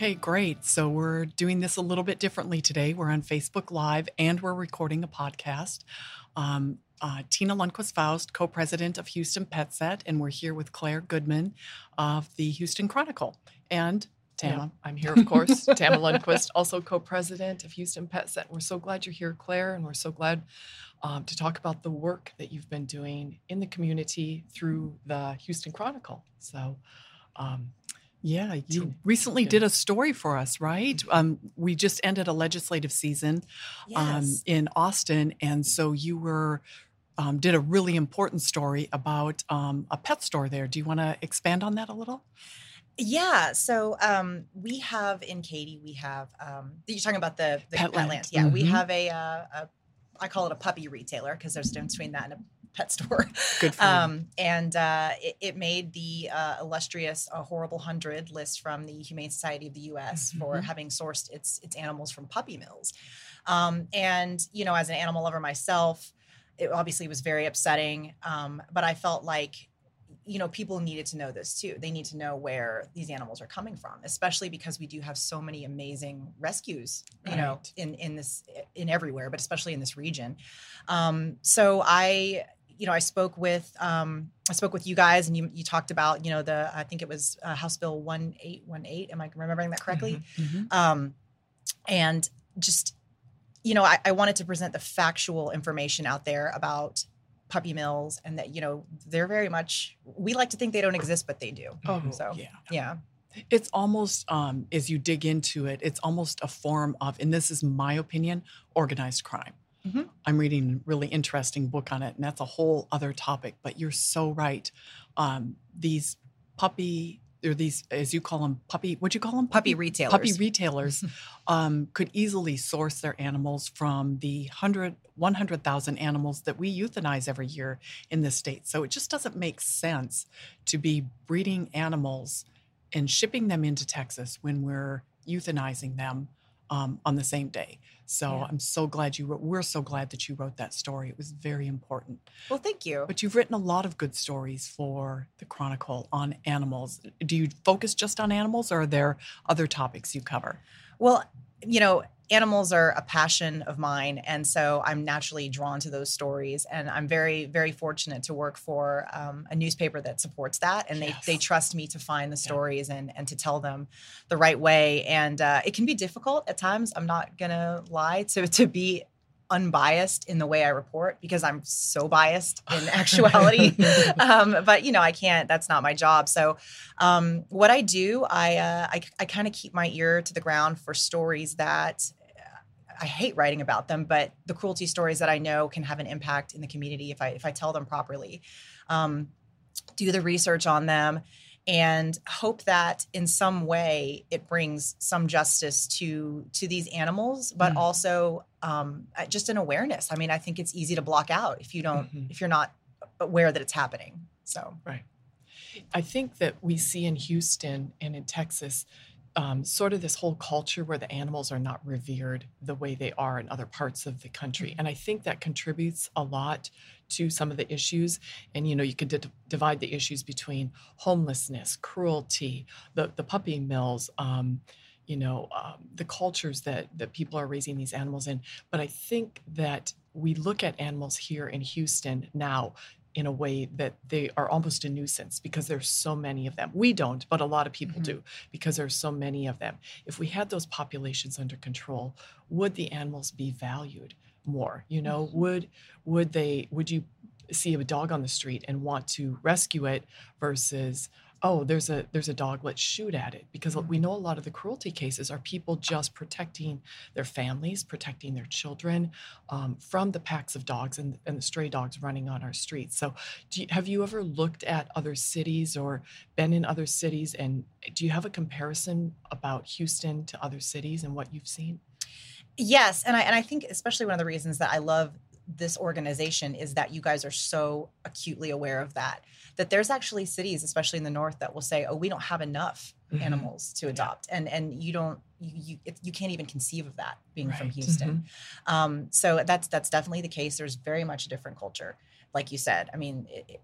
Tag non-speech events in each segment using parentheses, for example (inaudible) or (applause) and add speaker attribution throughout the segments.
Speaker 1: Okay, great. So we're doing this a little bit differently today. We're on Facebook Live and we're recording a podcast. Um, uh, Tena Lundquist Faust, co president of Houston PetSet, and we're here with Claire Goodman of the Houston Chronicle. And Tama.
Speaker 2: Yeah, I'm here, of course. (laughs) Tama Lundquist, also co president of Houston Pet Set. We're so glad you're here, Claire, and we're so glad um, to talk about the work that you've been doing in the community through the Houston Chronicle. So, um,
Speaker 1: yeah, you recently did a story for us, right? Um, we just ended a legislative season um,
Speaker 3: Yes.
Speaker 1: in Austin, and so you were um, did a really important story about um, a pet store there. Do you want to expand on that a little?
Speaker 3: Yeah. So um, we have in Katy, we have um, you're talking about the, the
Speaker 1: Petland.
Speaker 3: Petland. Yeah, we
Speaker 1: Mhm.
Speaker 3: have a, uh, a I call it a puppy retailer because there's a difference between that and a pet store.
Speaker 1: Good for you.
Speaker 3: Um, and uh, it, it made the uh, illustrious uh, Horrible Hundred list from the Humane Society of the U.S. for
Speaker 1: Mhm.
Speaker 3: having sourced its its animals from puppy mills. Um, and you know, as an animal lover myself, it obviously was very upsetting. Um, but I felt like you know people needed to know this too they need to know where these animals are coming from especially because we do have so many amazing rescues you know in in this in everywhere but especially in this region um so i you know i spoke with um i spoke with you guys and you you talked about you know the i think it was uh, house bill 1818 am i remembering that correctly
Speaker 1: Mhm.
Speaker 3: um, and just you know I, I wanted to present the factual information out there about puppy mills and that you know they're very much we like to think they don't exist but they do
Speaker 1: Oh,
Speaker 3: so
Speaker 1: yeah.
Speaker 3: yeah
Speaker 1: It's almost, um, as you dig into it, it's almost a form of, and this is my opinion, organized crime.
Speaker 3: Mhm.
Speaker 1: I'm reading a really interesting book on it, and that's a whole other topic. But you're so right. Um, these puppy, or these, as you call them, puppy, what'd you call them?
Speaker 3: puppy retailers
Speaker 1: Puppy retailers (laughs) um, could easily source their animals from the 100, 100,000 animals that we euthanize every year in this state. So it just doesn't make sense to be breeding animals and shipping them into Texas when we're euthanizing them um, on the same day. So
Speaker 3: Yeah.
Speaker 1: I'm so glad you wrote, we're so glad that you wrote that story. It was very important.
Speaker 3: well thank you
Speaker 1: But you've written a lot of good stories for the Chronicle on animals. Do you focus just on animals or are there other topics you cover?
Speaker 3: Well, you know, animals are a passion of mine. And so I'm naturally drawn to those stories. And I'm very, very fortunate to work for um, a newspaper that supports that. And they,
Speaker 1: Yes.
Speaker 3: they trust me to find the stories and, and to tell them the right way. And uh, it can be difficult at times. I'm not going to lie to, to be unbiased in the way I report because I'm so biased (laughs) in actuality. (laughs) um, but you know, I can't. That's not my job. So, um, what I do, I uh, I, I kind of keep my ear to the ground for stories that uh, I hate writing about them, but the cruelty stories that I know can have an impact in the community if I if I tell them properly. Um, do the research on them and hope that in some way it brings some justice to to these animals but
Speaker 1: Mm.
Speaker 3: also um, uh, just an awareness i mean i think it's easy to block out if you don't
Speaker 1: Mhm.
Speaker 3: if you're not aware that it's happening so
Speaker 1: Right.
Speaker 2: I think that we see in Houston and in Texas um, sort of this whole culture where the animals are not revered the way they are in other parts of the country. And I think that contributes a lot to some of the issues. And, you know, you could di- divide the issues between homelessness, cruelty, the, the puppy mills, um, you know, um, the cultures that, that people are raising these animals in. But I think that we look at animals here in Houston now in a way that they are almost a nuisance because there's so many of them. We don't, but a lot of people
Speaker 3: Mhm.
Speaker 2: do because there's so many of them. If we had those populations under control, would the animals be valued more? You know, would would they would you see a dog on the street and want to rescue it versus oh there's a there's a dog let's shoot at it? Because we know a lot of the cruelty cases are people just protecting their families protecting their children um, from the packs of dogs and, and the stray dogs running on our streets. So do you, have you ever looked at other cities or been in other cities and do you have a comparison about houston to other cities and what you've seen
Speaker 3: Yes, and I and I think especially one of the reasons that I love this organization is that you guys are so acutely aware of that. That there's actually cities, especially in the north, that will say, "Oh, we don't have enough
Speaker 1: Mhm.
Speaker 3: animals to adopt," and and you don't you you, you can't even conceive of that being from
Speaker 1: Right.
Speaker 3: Houston. Um, so that's that's definitely the case. There's very much a different culture, like you said. I mean. It-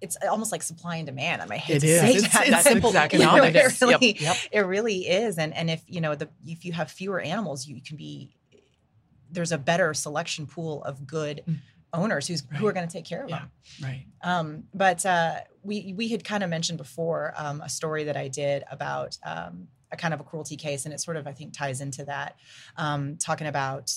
Speaker 3: it's almost like supply and demand. I might hate
Speaker 1: It
Speaker 3: to
Speaker 1: is.
Speaker 3: say
Speaker 1: It's-
Speaker 3: that.
Speaker 1: it's
Speaker 3: That's
Speaker 1: simple
Speaker 3: know,
Speaker 1: economics.
Speaker 3: It really,
Speaker 1: yep.
Speaker 3: it really is. And and if you know the if you have fewer animals, you can be there's a better selection pool of good
Speaker 1: Mm.
Speaker 3: owners who's who are going to take care of
Speaker 1: Yeah.
Speaker 3: them.
Speaker 1: Right.
Speaker 3: Um, but uh, we we had kind of mentioned before um, a story that I did about um, a kind of a cruelty case, and it sort of I think ties into that, um, talking about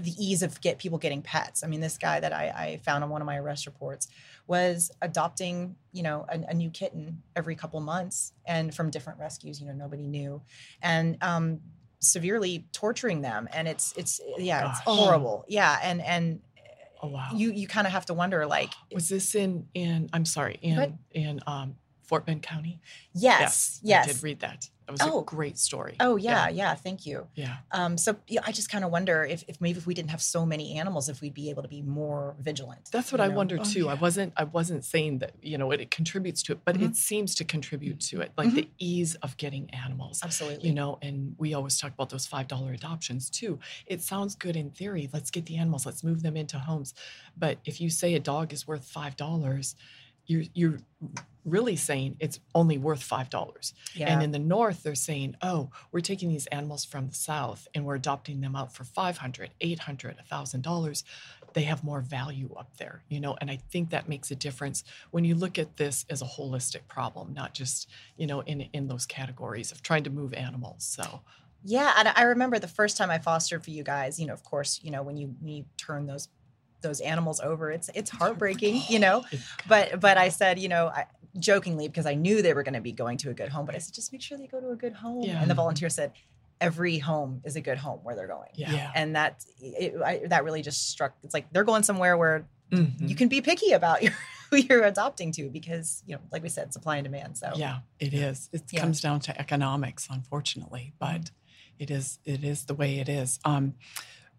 Speaker 3: the ease of get people getting pets. I mean, this guy that I, I found on one of my arrest reports was adopting, you know, a, a new kitten every couple months, and from different rescues. You know, nobody knew, and um, severely torturing them, and it's it's yeah, it's horrible. Yeah, and and
Speaker 2: Oh wow.
Speaker 3: you you kind of have to wonder like
Speaker 2: was this in in I'm sorry in in um, Fort Bend County?
Speaker 3: yes
Speaker 2: I
Speaker 3: yes
Speaker 2: did read that. That was
Speaker 3: Oh.
Speaker 2: a great story.
Speaker 3: Oh yeah, yeah. thank you.
Speaker 2: yeah.
Speaker 3: Um, so yeah, I just kind of wonder if, if maybe if we didn't have so many animals, if we'd be able to be more vigilant.
Speaker 2: That's what I
Speaker 3: know?
Speaker 2: wonder
Speaker 1: Oh,
Speaker 2: too. I wasn't I wasn't saying that you know it, it contributes to it, but
Speaker 3: Mhm.
Speaker 2: it seems to contribute to it, like the ease of getting animals.
Speaker 3: Absolutely.
Speaker 2: You know, and we always talk about those five dollar adoptions too. It sounds good in theory. Let's get the animals. Let's move them into homes. But if you say a dog is worth five dollars, you're you're really saying it's only worth five dollars.
Speaker 3: yeah.
Speaker 2: And in the north, they're saying, oh, we're taking these animals from the south and we're adopting them out for 500, 800, $1,000. They have more value up there, you know, and I think that makes a difference when you look at this as a holistic problem, not just, you know, in, in those categories of trying to move animals. So,
Speaker 3: yeah, and I remember the first time I fostered for you guys. You know, of course, you know when you when you turn those those animals over, it's it's heartbreaking. You know, but but I said, you know, I, jokingly because I knew they were going to be going to a good home, but I said just make sure they go to a good home.
Speaker 2: Yeah.
Speaker 3: And the volunteer said, every home is a good home where they're going.
Speaker 2: yeah.
Speaker 1: Yeah.
Speaker 3: And that it, I, that really just struck. It's like they're going somewhere where
Speaker 2: Mhm.
Speaker 3: you can be picky about (laughs) your, who you're adopting to because you know like we said supply and demand so
Speaker 2: Yeah.
Speaker 1: It is. It
Speaker 3: Yeah.
Speaker 1: comes down to economics, unfortunately, but it is it is the way it is. Um,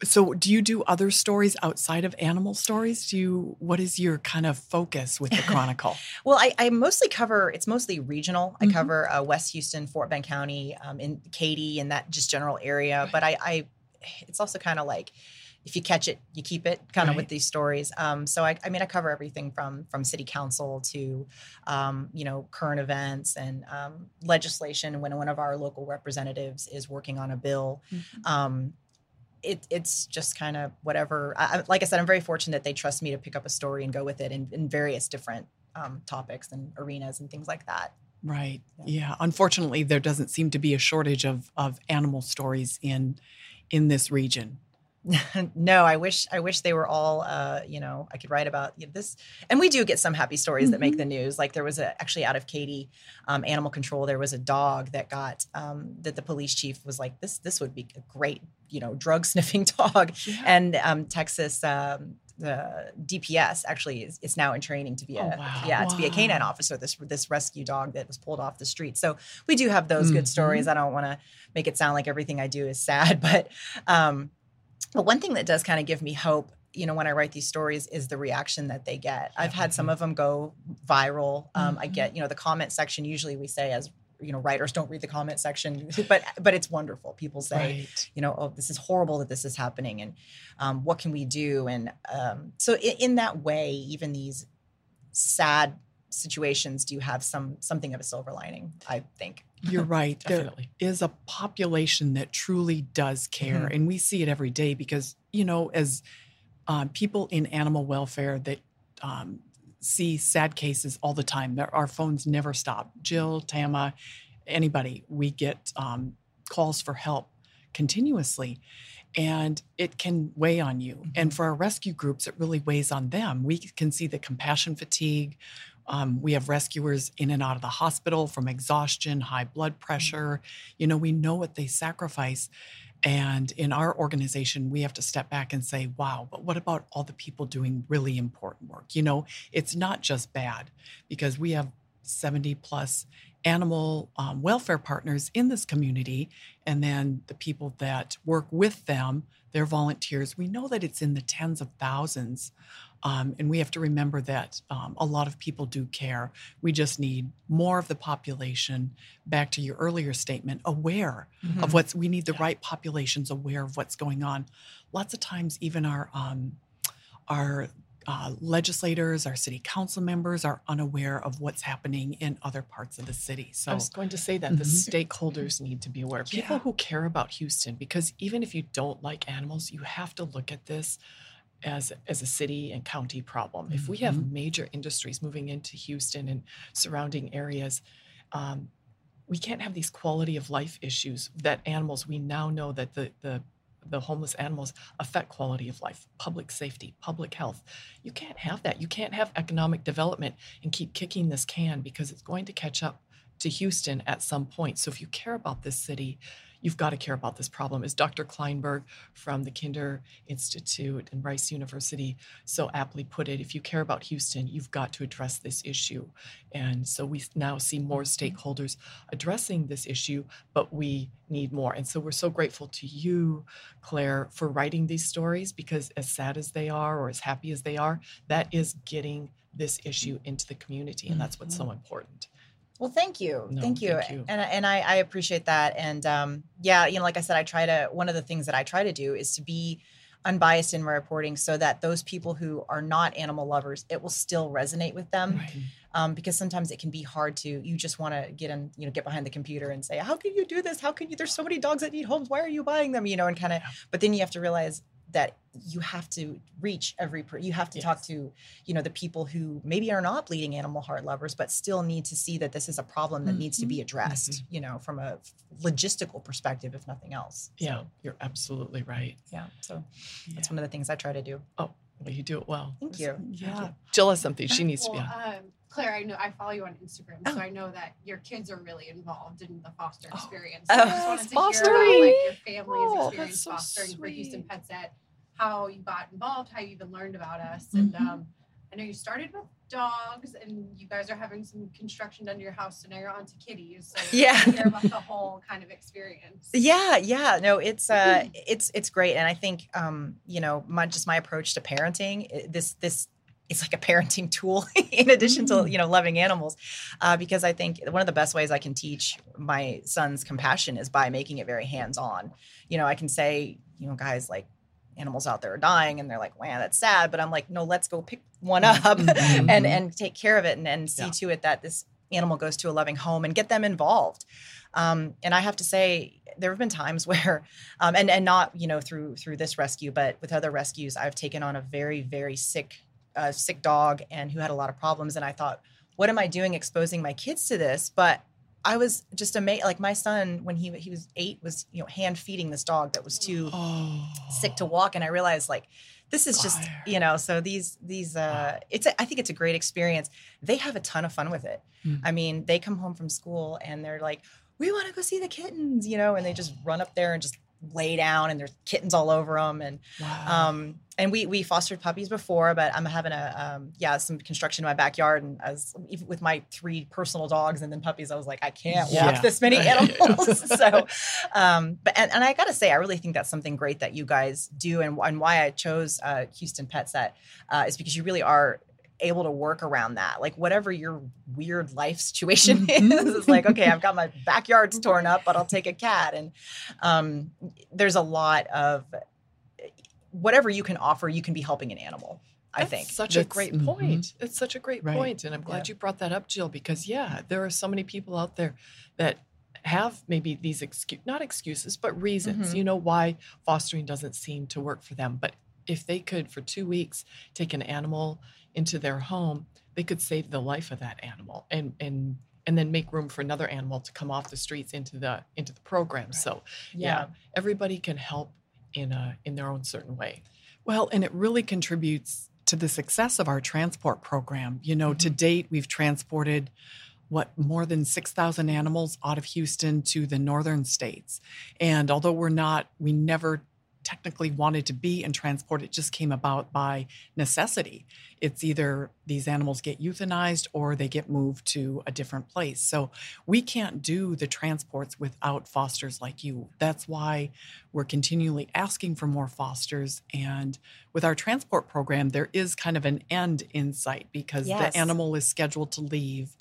Speaker 1: so, do you do other stories outside of animal stories? Do you? What is your kind of focus with the (laughs) Chronicle?
Speaker 3: well I, I mostly cover it's mostly regional i
Speaker 1: Mhm.
Speaker 3: cover uh, west houston fort bend county um, in katy and that just general area but i, I it's also kind of like if you catch it you keep it kind of with these stories um, so I, I mean i cover everything from from city council to um, you know current events and um, legislation when one of our local representatives is working on a bill um, it, it's just kind of whatever. I, like I said, I'm very fortunate that they trust me to pick up a story and go with it in, in various different um, topics and arenas and things like that.
Speaker 1: Right.
Speaker 3: Yeah.
Speaker 1: Yeah. Unfortunately, there doesn't seem to be a shortage of of animal stories in in this region. (laughs)
Speaker 3: no, I wish I wish they were all. Uh, you know, I could write about you know, this, and we do get some happy stories that make the news. Like there was a actually out of Katy, um, animal control. There was a dog that got um, that the police chief was like, this this would be a great you know drug (laughs) sniffing dog,
Speaker 1: Yeah.
Speaker 3: and um, Texas. Um, the DPS actually is, is now in training to be a
Speaker 2: Oh, wow.
Speaker 3: yeah to be a canine officer. This this rescue dog that was pulled off the street. So we do have those good
Speaker 1: Mhm.
Speaker 3: stories. I don't want to make it sound like everything I do is sad, (laughs) but um, but one thing that does kind of give me hope, you know, when I write these stories is the reaction that they get. I've had some of them go viral. Um, I
Speaker 1: Mhm.
Speaker 3: get, you know, the comment section. Usually we say as you know, writers don't read the comment section, (laughs) but but it's wonderful. People say,
Speaker 1: Right.
Speaker 3: you know, oh, this is horrible that this is happening, and um, what can we do? And um, so in, in that way, even these sad situations do have some something of a silver lining. I think.
Speaker 1: You're (laughs) right. There is a population that truly does care,
Speaker 3: Mhm.
Speaker 1: and we see it every day because you know, as um, people in animal welfare that um, see sad cases all the time. There, our phones never stop. Jill, Tama, anybody, we get um, calls for help continuously. And it can weigh on you. And for our rescue groups, it really weighs on them. We can see the compassion fatigue. Um, we have rescuers in and out of the hospital from exhaustion, high blood pressure. You know, we know what they sacrifice. And in our organization, we have to step back and say, wow, but what about all the people doing really important work? You know, it's not just bad because we have 70 plus animal um, welfare partners in this community. And then the people that work with them, they're volunteers. We know that it's in the tens of thousands. Um, and we have to remember that um, a lot of people do care. We just need more of the population, back to your earlier statement, aware of what's, we need the
Speaker 2: Yeah.
Speaker 1: right populations aware of what's going on. Lots of times, even our, um, our uh, legislators, our city council members are unaware of what's happening in other parts of the city. So
Speaker 2: I was going to say that the
Speaker 1: Mhm.
Speaker 2: stakeholders need to be aware. People
Speaker 1: Yeah.
Speaker 2: who care about Houston, because even if you don't like animals, you have to look at this as as a city and county problem. If we have
Speaker 1: Mhm.
Speaker 2: major industries moving into Houston and surrounding areas, um, we can't have these quality of life issues that animals. We now know that the the the homeless animals affect quality of life, public safety, public health. You can't have that. You can't have economic development and keep kicking this can because it's going to catch up to Houston at some point. So if you care about this city, you've got to care about this problem. As Dr. Klineberg from the Kinder Institute and Rice University so aptly put it, if you care about Houston, you've got to address this issue. And so we now see more mm-hmm. stakeholders addressing this issue, but we need more. And so we're so grateful to you, Claire, for writing these stories because as sad as they are or as happy as they are, that is getting this issue mm-hmm. into the community. And that's what's so mm-hmm. important.
Speaker 3: Well, thank you,
Speaker 2: No,
Speaker 3: thank you,
Speaker 2: thank you.
Speaker 3: and and I, I appreciate that. And um, yeah, you know, like I said, I try to. One of the things that I try to do is to be unbiased in my reporting, so that those people who are not animal lovers, it will still resonate with them.
Speaker 2: Right.
Speaker 3: Um, because sometimes it can be hard to. You just want to get in, you know, get behind the computer and say, "How can you do this? How can you? There's so many dogs that need homes. Why are you buying them?" You know, and kind of.
Speaker 2: Yeah.
Speaker 3: But then you have to realize that you have to reach every per- you have to talk to you know the people who maybe are not bleeding animal heart lovers but still need to see that this is a problem that needs to be addressed you know from a logistical perspective if nothing else
Speaker 2: Yeah, you're absolutely right.
Speaker 3: yeah so that's one of the things i try to do
Speaker 2: Oh, well, you do it well.
Speaker 3: Thank you.
Speaker 1: yeah.
Speaker 2: Jill has something she (laughs) needs to be on.
Speaker 4: um, Claire, I know I follow you on Instagram,
Speaker 3: Oh.
Speaker 4: so I know that your kids are really involved in the foster
Speaker 2: Oh.
Speaker 4: experience.
Speaker 3: Oh,
Speaker 4: So I just wanted to hear about like your family's
Speaker 2: Oh,
Speaker 4: experience
Speaker 2: so
Speaker 4: fostering for Houston
Speaker 2: sweet.
Speaker 4: Pet Set, how you got involved, how you even learned about us, and
Speaker 3: Mhm.
Speaker 4: um, I know you started with dogs, and you guys are having some construction done to your house, so now you're on to kitties. So
Speaker 3: Yeah.
Speaker 4: Hear about the whole kind of experience. (laughs)
Speaker 3: yeah yeah no it's uh (clears throat) it's it's great and i think um you know my just my approach to parenting this this it's like a parenting tool (laughs) in addition to
Speaker 1: Mm.
Speaker 3: you know loving animals uh, because i think one of the best ways i can teach my son's compassion is by making it very hands-on you know i can say you know guys like animals out there are dying and they're like man that's sad but i'm like no let's go pick one up (laughs)
Speaker 1: Mhm.
Speaker 3: and and take care of it and, and see
Speaker 2: Yeah.
Speaker 3: to it that this animal goes to a loving home and get them involved um, and i have to say there have been times (laughs) where um, and and not you know through through this rescue but with other rescues i've taken on a very very sick uh, sick dog and who had a lot of problems and i thought what am i doing exposing my kids to this? But i was just amazed like my son when he he was eight was you know hand feeding this dog that was too
Speaker 1: Oh.
Speaker 3: sick to walk and i realized like this is just you know so these these uh it's a, i think it's a great experience. They have a ton of fun with it.
Speaker 1: Mm.
Speaker 3: i mean they come home from school and they're like we want to go see the kittens you know and they just run up there and just lay down and there's kittens all over them and
Speaker 1: Wow.
Speaker 3: um and we we fostered puppies before but i'm having a um yeah some construction in my backyard and as even with my three personal dogs and then puppies i was like i can't
Speaker 1: Yeah.
Speaker 3: walk this many (laughs) animals (laughs) so um but and, and i gotta say i really think that's something great that you guys do and, and why i chose uh houston pets set uh, is because you really are able to work around that like whatever your weird life (laughs) situation is it's like okay i've got my (laughs) backyard's torn up but i'll take a cat and um there's a lot of whatever you can offer you can be helping an animal i
Speaker 2: That's
Speaker 3: think
Speaker 2: such a
Speaker 1: That's-
Speaker 2: great
Speaker 1: mhm.
Speaker 2: point. It's such a great
Speaker 1: Right.
Speaker 2: point, and I'm glad you brought that up, Jill, because yeah, there are so many people out there that have maybe these excuse not excuses but reasons
Speaker 3: Mhm.
Speaker 2: you know why fostering doesn't seem to work for them but if they could for two weeks take an animal into their home they could save the life of that animal and and and then make room for another animal to come off the streets into the into the program so yeah, everybody can help in a in their own certain way
Speaker 1: Well, and it really contributes to the success of our transport program. You know, to
Speaker 2: Mhm.
Speaker 1: date, we've transported what more than 6,000 animals out of Houston to the northern states. And although we're not, we never technically wanted to be in transport, it just came about by necessity. It's either these animals get euthanized or they get moved to a different place. So we can't do the transports without fosters like you. That's why we're continually asking for more fosters. And with our transport program, there is kind of an end in sight because
Speaker 3: Yes.
Speaker 1: the animal is scheduled to leave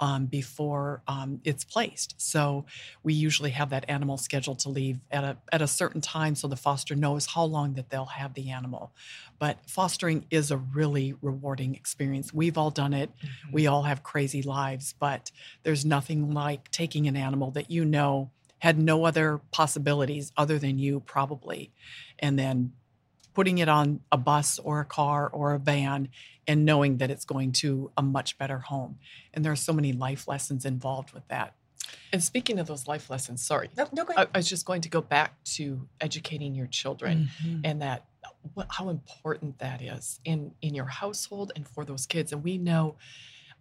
Speaker 1: um, before um, it's placed. So we usually have that animal scheduled to leave at a at a certain time, so the foster knows how long that they'll have the animal. But fostering is a really rewarding experience. We've all done it.
Speaker 2: Mhm.
Speaker 1: We all have crazy lives, but there's nothing like taking an animal that you know had no other possibilities other than you, probably, and then putting it on a bus or a car or a van and knowing that it's going to a much better home. And there are so many life lessons involved with that.
Speaker 2: And speaking of those life lessons, sorry,
Speaker 3: No, no, go
Speaker 2: I,
Speaker 3: ahead.
Speaker 2: I was just going to go back to educating your children mm-hmm. and that uh, what, how important that is in in your household and for those kids. And we know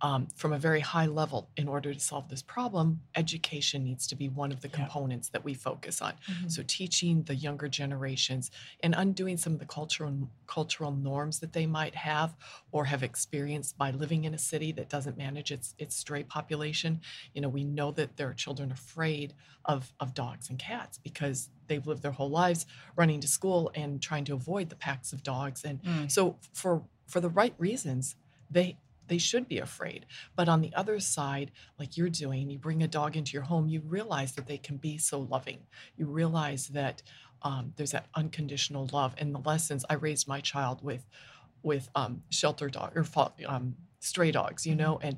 Speaker 2: um, from a very high level, in order to solve this problem, education needs to be one of the
Speaker 1: Yeah.
Speaker 2: components that we focus on.
Speaker 3: Mhm.
Speaker 2: So teaching the younger generations and undoing some of the cultural cultural norms that they might have or have experienced by living in a city that doesn't manage its its stray population. You know, we know that there are children afraid of of dogs and cats because they've lived their whole lives running to school and trying to avoid the packs of dogs and
Speaker 3: Mm.
Speaker 2: so for for the right reasons, they they should be afraid. But on the other side, like you're doing, you bring a dog into your home, you realize that they can be so loving. You realize that um, there's that unconditional love and the lessons. I raised my child with with um, shelter dog or um, stray dogs, you know, and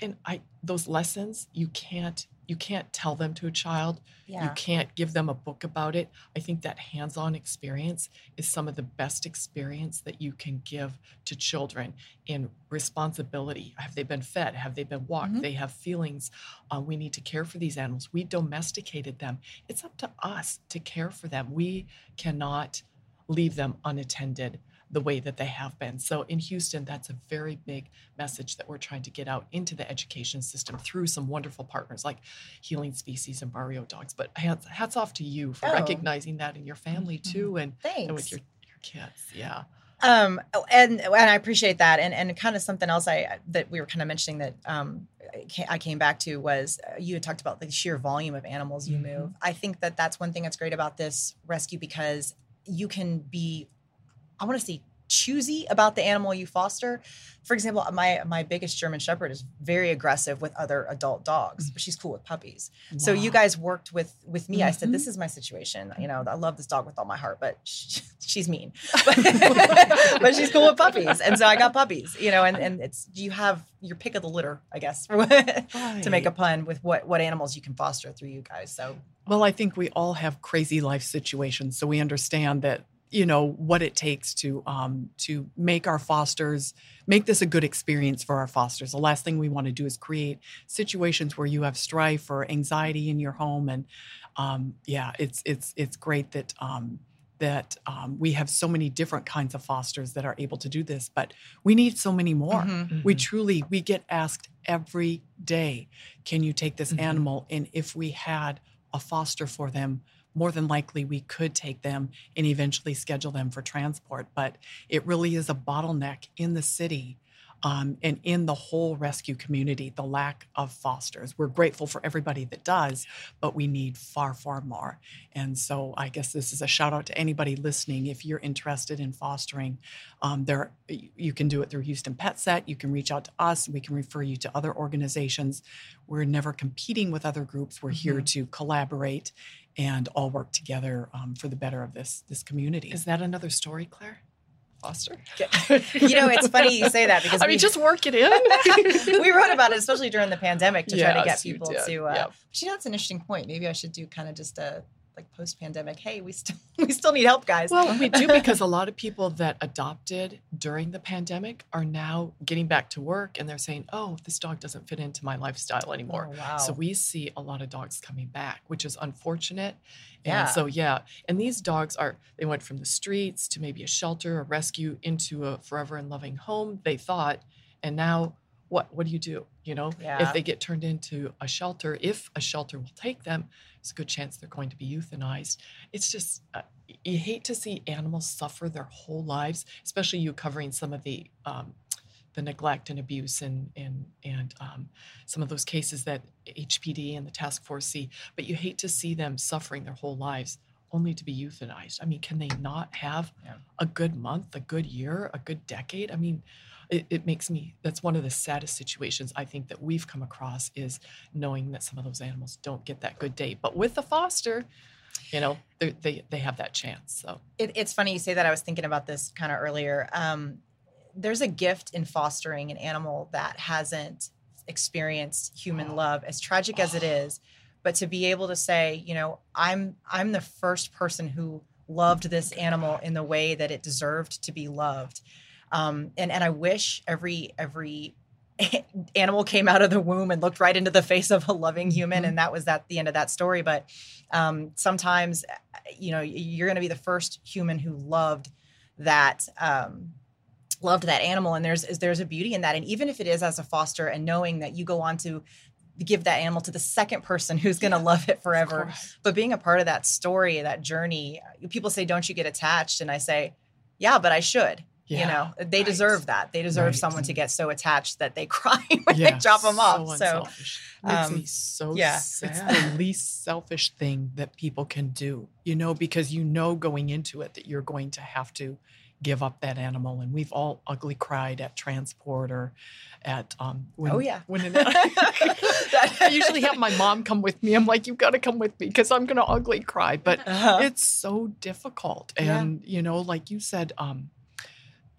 Speaker 2: and I those lessons you can't you can't tell them to a child. You can't give them a book about it. I think that hands-on experience is some of the best experience that you can give to children in responsibility. Have they been fed? Have they been walked?
Speaker 3: Mhm.
Speaker 2: They have feelings. Uh, we need to care for these animals. We domesticated them. It's up to us to care for them. We cannot leave them unattended the way that they have been. So in Houston, that's a very big message that we're trying to get out into the education system through some wonderful partners like Healing Species and Barrio Dogs. But hats, hats off to you for
Speaker 3: Oh.
Speaker 2: recognizing that in your family
Speaker 1: Mhm.
Speaker 2: too and,
Speaker 3: Thanks.
Speaker 2: and with your, your kids. Yeah.
Speaker 3: Um, oh, and and I appreciate that, and and kind of something else I that we were kind of mentioning that um I came back to was uh, you had talked about the sheer volume of animals you
Speaker 2: Mhm.
Speaker 3: move. I think that that's one thing that's great about this rescue because you can be, I want to say choosy about the animal you foster. For example, my my biggest German Shepherd is very aggressive with other adult dogs, mm. but she's cool with puppies. So you guys worked with with me. I said. "This mm-hmm. is my situation. You know, I love this dog with all my heart, but sh she's mean, (laughs) (laughs) but she's cool with puppies." And so I got puppies. You know, and and it's you have your pick of the litter, I guess, (laughs) to make a pun with what what animals you can foster through you guys. So
Speaker 1: Well, I think we all have crazy life situations, so we understand that you know what it takes to um, to make our fosters make this a good experience for our fosters. The last thing we want to do is create situations where you have strife or anxiety in your home, and um, yeah, it's it's it's great that. Um, that um, we have so many different kinds of fosters that are able to do this, but we need so many more.
Speaker 3: mhm.
Speaker 1: We
Speaker 2: Mhm.
Speaker 1: truly we get asked every day, can you take this
Speaker 2: Mhm.
Speaker 1: animal? And if we had a foster for them, more than likely we could take them and eventually schedule them for transport. But it really is a bottleneck in the city um, and in the whole rescue community, the lack of fosters. We're grateful for everybody that does, but we need far, far more. And so I guess this is a shout out to anybody listening. If you're interested in fostering, um, there you can do it through Houston Pet Set. You can reach out to us. We can refer you to other organizations. We're never competing with other groups. We're here
Speaker 2: Mhm.
Speaker 1: to collaborate and all work together um, for the better of this this community.
Speaker 2: Is that another story, Claire? Foster? (laughs)
Speaker 3: you know, it's funny you say that because
Speaker 2: I
Speaker 3: we,
Speaker 2: mean, just work it in. (laughs)
Speaker 3: we wrote about it, especially during the pandemic, to try to get people to. Uh,
Speaker 2: Yeah.
Speaker 3: But you know, it's an interesting point. Maybe I should do kind of just a like post pandemic. Hey, we still (laughs) we still need help, guys.
Speaker 2: Well, we do because a (laughs) lot of people that adopted during the pandemic are now getting back to work and they're saying, oh, this dog doesn't fit into my lifestyle anymore.
Speaker 3: Oh, wow.
Speaker 2: So we see a lot of dogs coming back, which is unfortunate.
Speaker 3: Yeah.
Speaker 2: And so, yeah. And these dogs are, they went from the streets to maybe a shelter, a rescue into a forever and loving home, they thought. And now, what, what do you do? You know,
Speaker 3: Yeah.
Speaker 2: if they get turned into a shelter, if a shelter will take them, it's a good chance they're going to be euthanized. It's just, uh, you hate to see animals suffer their whole lives, especially you covering some of the, um, the neglect and abuse and and and um, some of those cases that HPD and the task force see, but you hate to see them suffering their whole lives only to be euthanized. I mean, can they not have
Speaker 3: Yeah.
Speaker 2: a good month, a good year, a good decade? I mean, it, it makes me that's one of the saddest situations I think that we've come across is knowing that some of those animals don't get that good day. But with the foster, you know, they they, they have that chance. So
Speaker 3: It, it's funny you say that. I was thinking about this kind of earlier. Um, there's a gift in fostering an animal that hasn't experienced human
Speaker 2: Oh.
Speaker 3: love, as tragic as it is. But to be able to say, you know, I'm I'm the first person who loved this animal in the way that it deserved to be loved, um, and and I wish every every (laughs) animal came out of the womb and looked right into the face of a loving human,
Speaker 2: Mhm.
Speaker 3: and that was that the end of that story. But um, sometimes you know you're going to be the first human who loved that um, loved that animal. And there's there's a beauty in that. And even if it is as a foster and knowing that you go on to give that animal to the second person who's going to love it forever. but being a part of that story that journey people say don't you get attached? And i say yeah but i should you know they
Speaker 2: right.
Speaker 3: deserve that they deserve
Speaker 2: Right.
Speaker 3: someone to get so attached that they (laughs) cry when
Speaker 2: Yeah,
Speaker 3: they drop them off so
Speaker 2: makes
Speaker 3: um,
Speaker 2: so
Speaker 3: yeah,
Speaker 2: sad. (laughs)
Speaker 1: It's the least selfish thing that people can do, you know, because you know going into it that you're going to have to give up that animal. And we've all ugly cried at transport or at um when,
Speaker 3: Oh, yeah.
Speaker 1: when an, (laughs) I usually have my mom come with me. I'm like, you've got to come with me because I'm gonna ugly cry. But
Speaker 3: Uh-huh.
Speaker 1: it's so difficult.
Speaker 3: Yeah.
Speaker 1: And you know, like you said, um,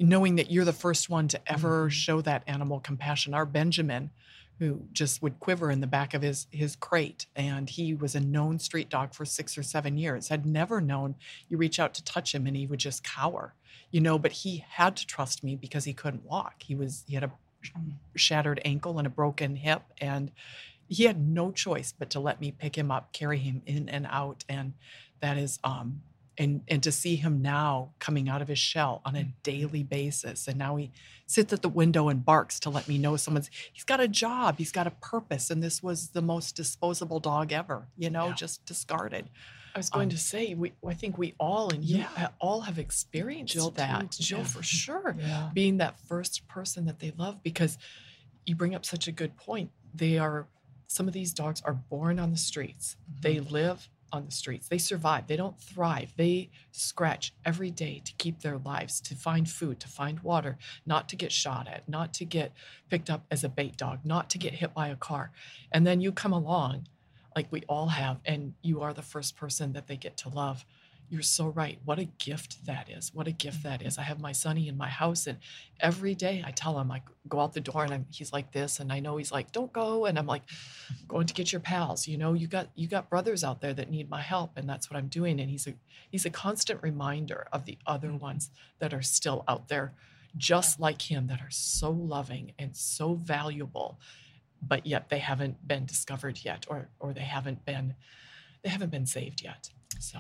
Speaker 1: knowing that you're the first one to ever
Speaker 3: Mhm.
Speaker 1: show that animal compassion. Our Benjamin, who just would quiver in the back of his his crate, and he was a known street dog for six or seven years, had never known you reach out to touch him and he would just cower, you know. But he had to trust me because he couldn't walk. He was he had a shattered ankle and a broken hip, and he had no choice but to let me pick him up, carry him in and out, and that is um and and to see him now coming out of his shell on a mm. daily basis and now he sits at the window and barks to let me know someone's he's got a job he's got a purpose and this was the most disposable dog ever you know
Speaker 2: Yeah.
Speaker 1: just discarded
Speaker 2: I was going
Speaker 1: Um,
Speaker 2: to say, we I think we all and you
Speaker 1: Yeah.
Speaker 2: ha- all have experienced
Speaker 1: Jill, too,
Speaker 2: that. Jill,
Speaker 1: yeah.
Speaker 2: for (laughs) sure,
Speaker 1: yeah
Speaker 2: being that first person that they love because you bring up such a good point. They are some of these dogs are born on the streets. They mm-hmm. live on the streets. They survive. They don't thrive. They scratch every day to keep their lives, to find food, to find water, not to get shot at, not to get picked up as a bait dog, not to get hit by a car. And then you come along, like we all have, and you are the first person that they get to love. You're so right. What a gift that is. What a gift that is. I have my sonny in my house, and every day I tell him, I go out the door and I'm, he's like this, and I know he's like, don't go. And I'm like, going to get your pals. You know, you got you got brothers out there that need my help, and that's what I'm doing. And he's a he's a constant reminder of the other ones that are still out there, just like him, that are so loving and so valuable, but yet they haven't been discovered yet, or or they haven't been they haven't been saved yet. So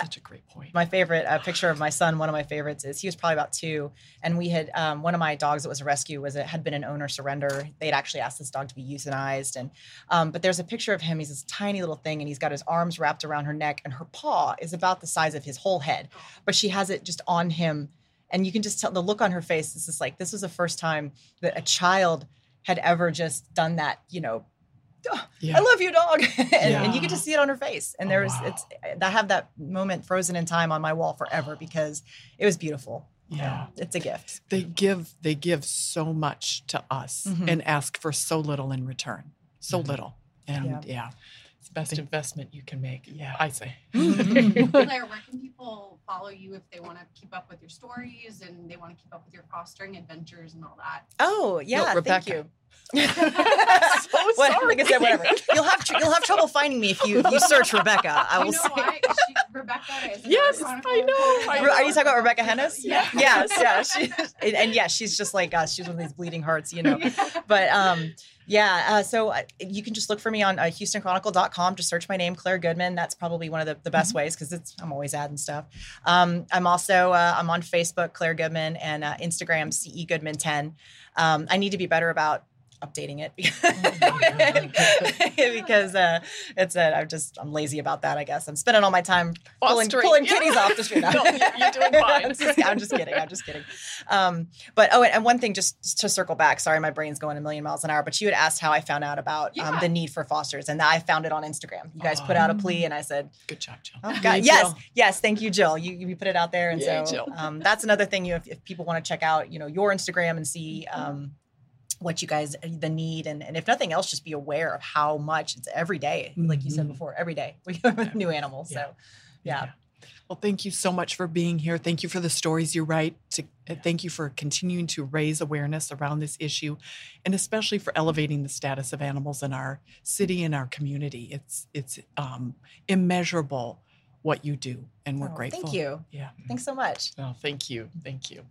Speaker 2: such a great point.
Speaker 3: my favorite uh, picture of my son one of my favorites is he was probably about two and we had um, one of my dogs that was a rescue was it had been an owner surrender they'd actually asked this dog to be euthanized and um, but there's a picture of him he's this tiny little thing and he's got his arms wrapped around her neck and her paw is about the size of his whole head but she has it just on him and you can just tell the look on her face This is like this was the first time that a child had ever just done that you know
Speaker 1: yeah
Speaker 3: I love you, dog. (laughs) and, and you get to see it on her face. And
Speaker 1: Oh,
Speaker 3: there's,
Speaker 1: wow.
Speaker 3: it's, I have that moment frozen in time on my wall forever because it was beautiful.
Speaker 1: yeah
Speaker 3: It's a gift.
Speaker 1: they give they give so much to us
Speaker 3: Mhm.
Speaker 1: and ask for so little in return so
Speaker 2: Mhm.
Speaker 1: little and
Speaker 3: Yeah.
Speaker 1: Yeah,
Speaker 2: It's best investment you can make.
Speaker 1: Yeah.
Speaker 2: I say.
Speaker 4: Claire, where can people follow you if they want to keep up with your stories and they want to keep up with your fostering adventures and all that?
Speaker 3: Oh, yeah. thank
Speaker 2: Rebecca.
Speaker 3: you. (laughs)
Speaker 2: so (laughs)
Speaker 3: What-
Speaker 2: sorry.
Speaker 3: Like I said, whatever. (laughs) You'll have tr- you'll have trouble finding me if you if you search Rebecca. I will
Speaker 4: you know
Speaker 3: say.
Speaker 4: why? She, Rebecca is
Speaker 2: Yes, I know, I
Speaker 3: Re- Are you talking about Rebecca Hennis?
Speaker 4: Yeah.
Speaker 3: Yes, yeah. She, and, and yeah, she's just like us. She's one of these bleeding hearts, you know. but um yeah uh, so uh, you can just look for me on uh, houstonchronicle.com just search my name claire goodman. That's probably one of the, the best ways because it's i'm always adding stuff. Um, i'm also uh, i'm on facebook claire goodman and uh, instagram ce goodman 10 um, i need to be better about updating it because (laughs) uh, it's uh, I'm just I'm lazy about that. I guess I'm spending all my time pulling, pulling
Speaker 2: Yeah.
Speaker 3: kitties off the street. (laughs)
Speaker 2: No, you're- you're (laughs) doing fine.
Speaker 3: I'm, just, I'm just kidding. I'm just kidding. Um, but oh, and, one thing just to circle back. Sorry, my brain's going a million miles an hour. But you had asked how I found out about um, the need for fosters, and I found it on Instagram. You guys put out a plea, and I said,
Speaker 2: Good job, Jill.
Speaker 3: Oh, God. Yes,
Speaker 2: Jill.
Speaker 3: yes. Thank you, Jill. You you put it out there, and
Speaker 2: Yay,
Speaker 3: so um, that's another thing. You, if, if people want to check out, you know, your Instagram and see um, what you guys the need, and, and if nothing else, just be aware of how much it's every day. Like you said
Speaker 1: Mhm.
Speaker 3: before, every day (laughs) we have new animals.
Speaker 2: Yeah.
Speaker 3: So yeah.
Speaker 1: Well, thank you so much for being here. Thank you for the stories you write. To, uh, Thank you for continuing to raise awareness around this issue, and especially for elevating the status of animals in our city and our community. It's it's um, immeasurable what you do, and we're
Speaker 3: Oh,
Speaker 1: grateful.
Speaker 3: Thank you.
Speaker 1: Yeah.
Speaker 3: Thanks so much.
Speaker 2: Oh, thank you. Thank you.